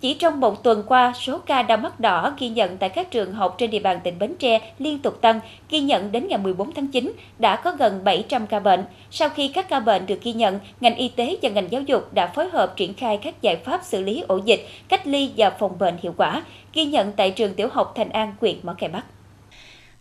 Chỉ trong một tuần qua, số ca đau mắt đỏ ghi nhận tại các trường học trên địa bàn tỉnh Bến Tre liên tục tăng, ghi nhận đến ngày 14 tháng 9 đã có gần 700 ca bệnh. Sau khi các ca bệnh được ghi nhận, ngành y tế và ngành giáo dục đã phối hợp triển khai các giải pháp xử lý ổ dịch, cách ly và phòng bệnh hiệu quả, ghi nhận tại trường tiểu học Thành An, huyện Mỏ Cày Bắc.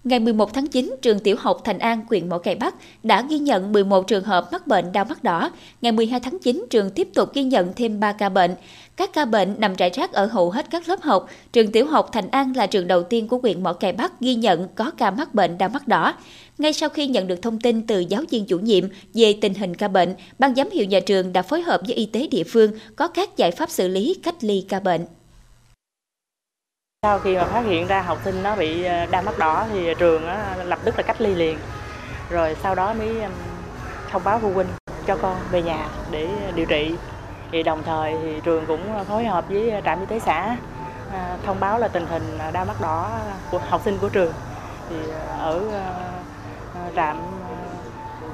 Ngày 11 tháng 9, trường tiểu học Thành An, huyện Mỏ Cày Bắc đã ghi nhận 11 trường hợp mắc bệnh đau mắt đỏ. Ngày 12 tháng 9, trường tiếp tục ghi nhận thêm 3 ca bệnh. Các ca bệnh nằm rải rác ở hầu hết các lớp học. Trường tiểu học Thành An là trường đầu tiên của huyện Mỏ Cày Bắc ghi nhận có ca mắc bệnh đau mắt đỏ. Ngay sau khi nhận được thông tin từ giáo viên chủ nhiệm về tình hình ca bệnh, ban giám hiệu nhà trường đã phối hợp với y tế địa phương có các giải pháp xử lý cách ly ca bệnh. Sau khi mà phát hiện ra học sinh nó bị ờ, đau mắt đỏ thì trường lập tức là cách ly liền. Rồi sau đó mới thông báo phụ huynh cho con về nhà để điều trị. Thì đồng thời thì trường cũng phối hợp với trạm y tế xã ờ, thông báo là tình hình ờ, đau mắt đỏ của học sinh của trường. Thì ờ, ở trạm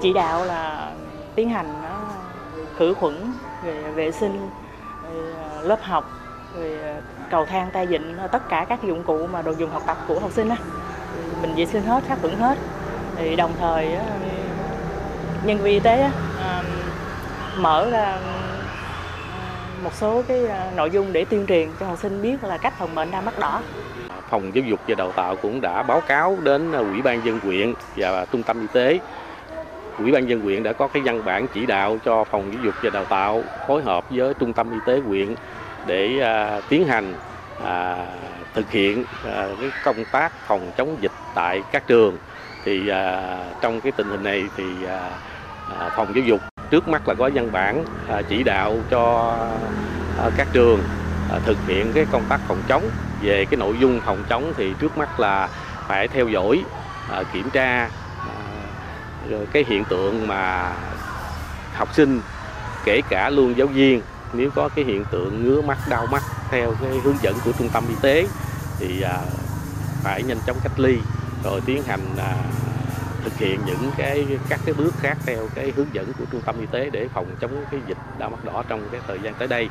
chỉ đạo là tiến hành khử khuẩn về vệ sinh lớp học rồi ờ, cầu thang tay vịn ờ, tất cả các dụng cụ mà đồ dùng học tập của học sinh á, mình vệ sinh hết sát khuẩn hết. Thì đồng thời nhân viên y tế mở ra một số cái ờ, nội dung để tuyên truyền cho học sinh biết là cách phòng bệnh đau mắt đỏ. Phòng giáo dục và đào tạo cũng đã báo cáo đến ủy ban dân quyện và trung tâm y tế. Ủy ban dân quyện đã có cái văn bản chỉ đạo cho phòng giáo dục và đào tạo phối hợp với trung tâm y tế quyện để à, tiến hành à, thực hiện à, cái công tác phòng chống dịch tại các trường. Thì à, trong cái tình hình này thì à, à, phòng giáo dục trước mắt là có văn bản à, chỉ đạo cho à, các trường à, thực hiện cái công tác phòng chống. Về cái nội dung phòng chống thì trước mắt là phải theo dõi à, kiểm tra à, cái hiện tượng mà học sinh kể cả luôn giáo viên nếu có cái hiện tượng ngứa mắt đau mắt theo cái hướng dẫn của trung tâm y tế thì à, phải nhanh chóng cách ly rồi tiến hành à, thực hiện những cái các cái bước khác theo cái hướng dẫn của trung tâm y tế để phòng chống cái dịch đau mắt đỏ trong cái thời gian tới đây.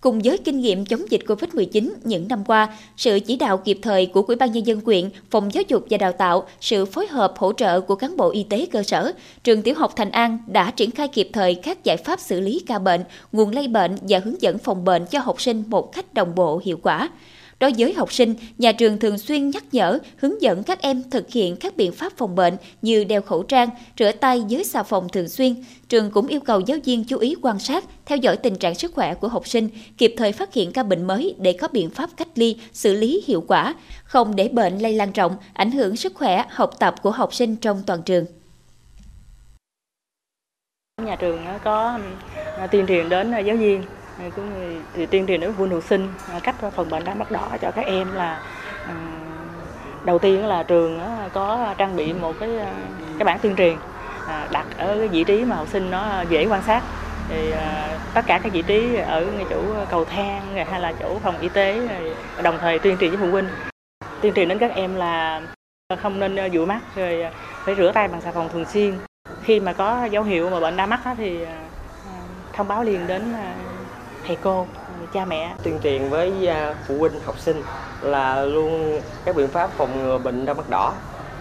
Cùng với kinh nghiệm chống dịch COVID-19 những năm qua, sự chỉ đạo kịp thời của Ủy ban nhân dân quyện, Phòng Giáo dục và Đào tạo, sự phối hợp hỗ trợ của cán bộ y tế cơ sở, trường tiểu học Thành An đã triển khai kịp thời các giải pháp xử lý ca bệnh, nguồn lây bệnh và hướng dẫn phòng bệnh cho học sinh một cách đồng bộ hiệu quả. Đối với học sinh, nhà trường thường xuyên nhắc nhở, hướng dẫn các em thực hiện các biện pháp phòng bệnh như đeo khẩu trang, rửa tay với xà phòng thường xuyên. Trường cũng yêu cầu giáo viên chú ý quan sát, theo dõi tình trạng sức khỏe của học sinh, kịp thời phát hiện ca bệnh mới để có biện pháp cách ly, xử lý hiệu quả, không để bệnh lây lan rộng, ảnh hưởng sức khỏe, học tập của học sinh trong toàn trường. Nhà trường có tuyên truyền đến giáo viên thì tuyên truyền đến phụ huynh học sinh à, cách phòng bệnh đau mắt đỏ cho các em là à, đầu tiên là trường có trang bị một cái à, cái bảng tuyên truyền đặt ở cái vị trí mà học sinh nó dễ quan sát. Thì tất cả các vị trí ở ngay chỗ cầu thang hay là chỗ phòng y tế đồng thời tuyên truyền với phụ huynh. Tuyên truyền đến các em là không nên dụi mắt rồi phải rửa tay bằng xà phòng thường xuyên. Khi mà có dấu hiệu mà bệnh đau mắt thì thông báo liền đến thầy cô cha mẹ. Tuyên truyền với à, phụ huynh học sinh là luôn các biện pháp phòng ngừa bệnh đau mắt đỏ.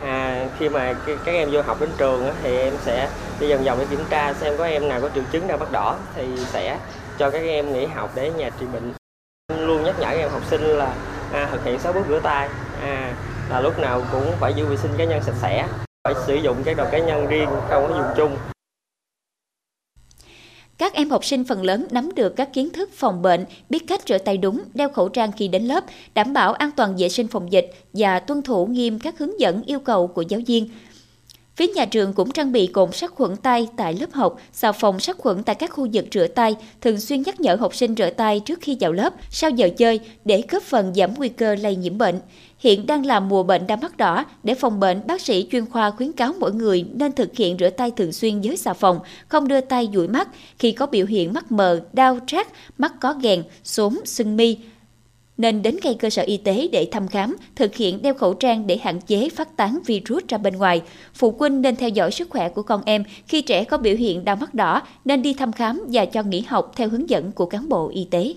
À, khi mà các em vô học đến trường thì em sẽ đi vòng vòng để kiểm tra xem có em nào có triệu chứng đau mắt đỏ thì sẽ cho các em nghỉ học để nhà trị bệnh. Luôn nhắc nhở các em học sinh là à, thực hiện 6 bước rửa tay. À, là lúc nào cũng phải giữ vệ sinh cá nhân sạch sẽ phải sử dụng các đồ cá nhân riêng không có dùng chung các em học sinh phần lớn nắm được các kiến thức phòng bệnh, biết cách rửa tay đúng, đeo khẩu trang khi đến lớp, đảm bảo an toàn vệ sinh phòng dịch và tuân thủ nghiêm các hướng dẫn yêu cầu của giáo viên. Phía nhà trường cũng trang bị cồn sát khuẩn tay tại lớp học, xà phòng sát khuẩn tại các khu vực rửa tay, thường xuyên nhắc nhở học sinh rửa tay trước khi vào lớp, sau giờ chơi để góp phần giảm nguy cơ lây nhiễm bệnh. Hiện đang là mùa bệnh đau mắt đỏ, để phòng bệnh, bác sĩ chuyên khoa khuyến cáo mỗi người nên thực hiện rửa tay thường xuyên với xà phòng, không đưa tay dụi mắt khi có biểu hiện mắt mờ, đau trát, mắt có ghèn, xốm, sưng mi, nên đến ngay cơ sở y tế để thăm khám, thực hiện đeo khẩu trang để hạn chế phát tán virus ra bên ngoài. Phụ huynh nên theo dõi sức khỏe của con em, khi trẻ có biểu hiện đau mắt đỏ nên đi thăm khám và cho nghỉ học theo hướng dẫn của cán bộ y tế.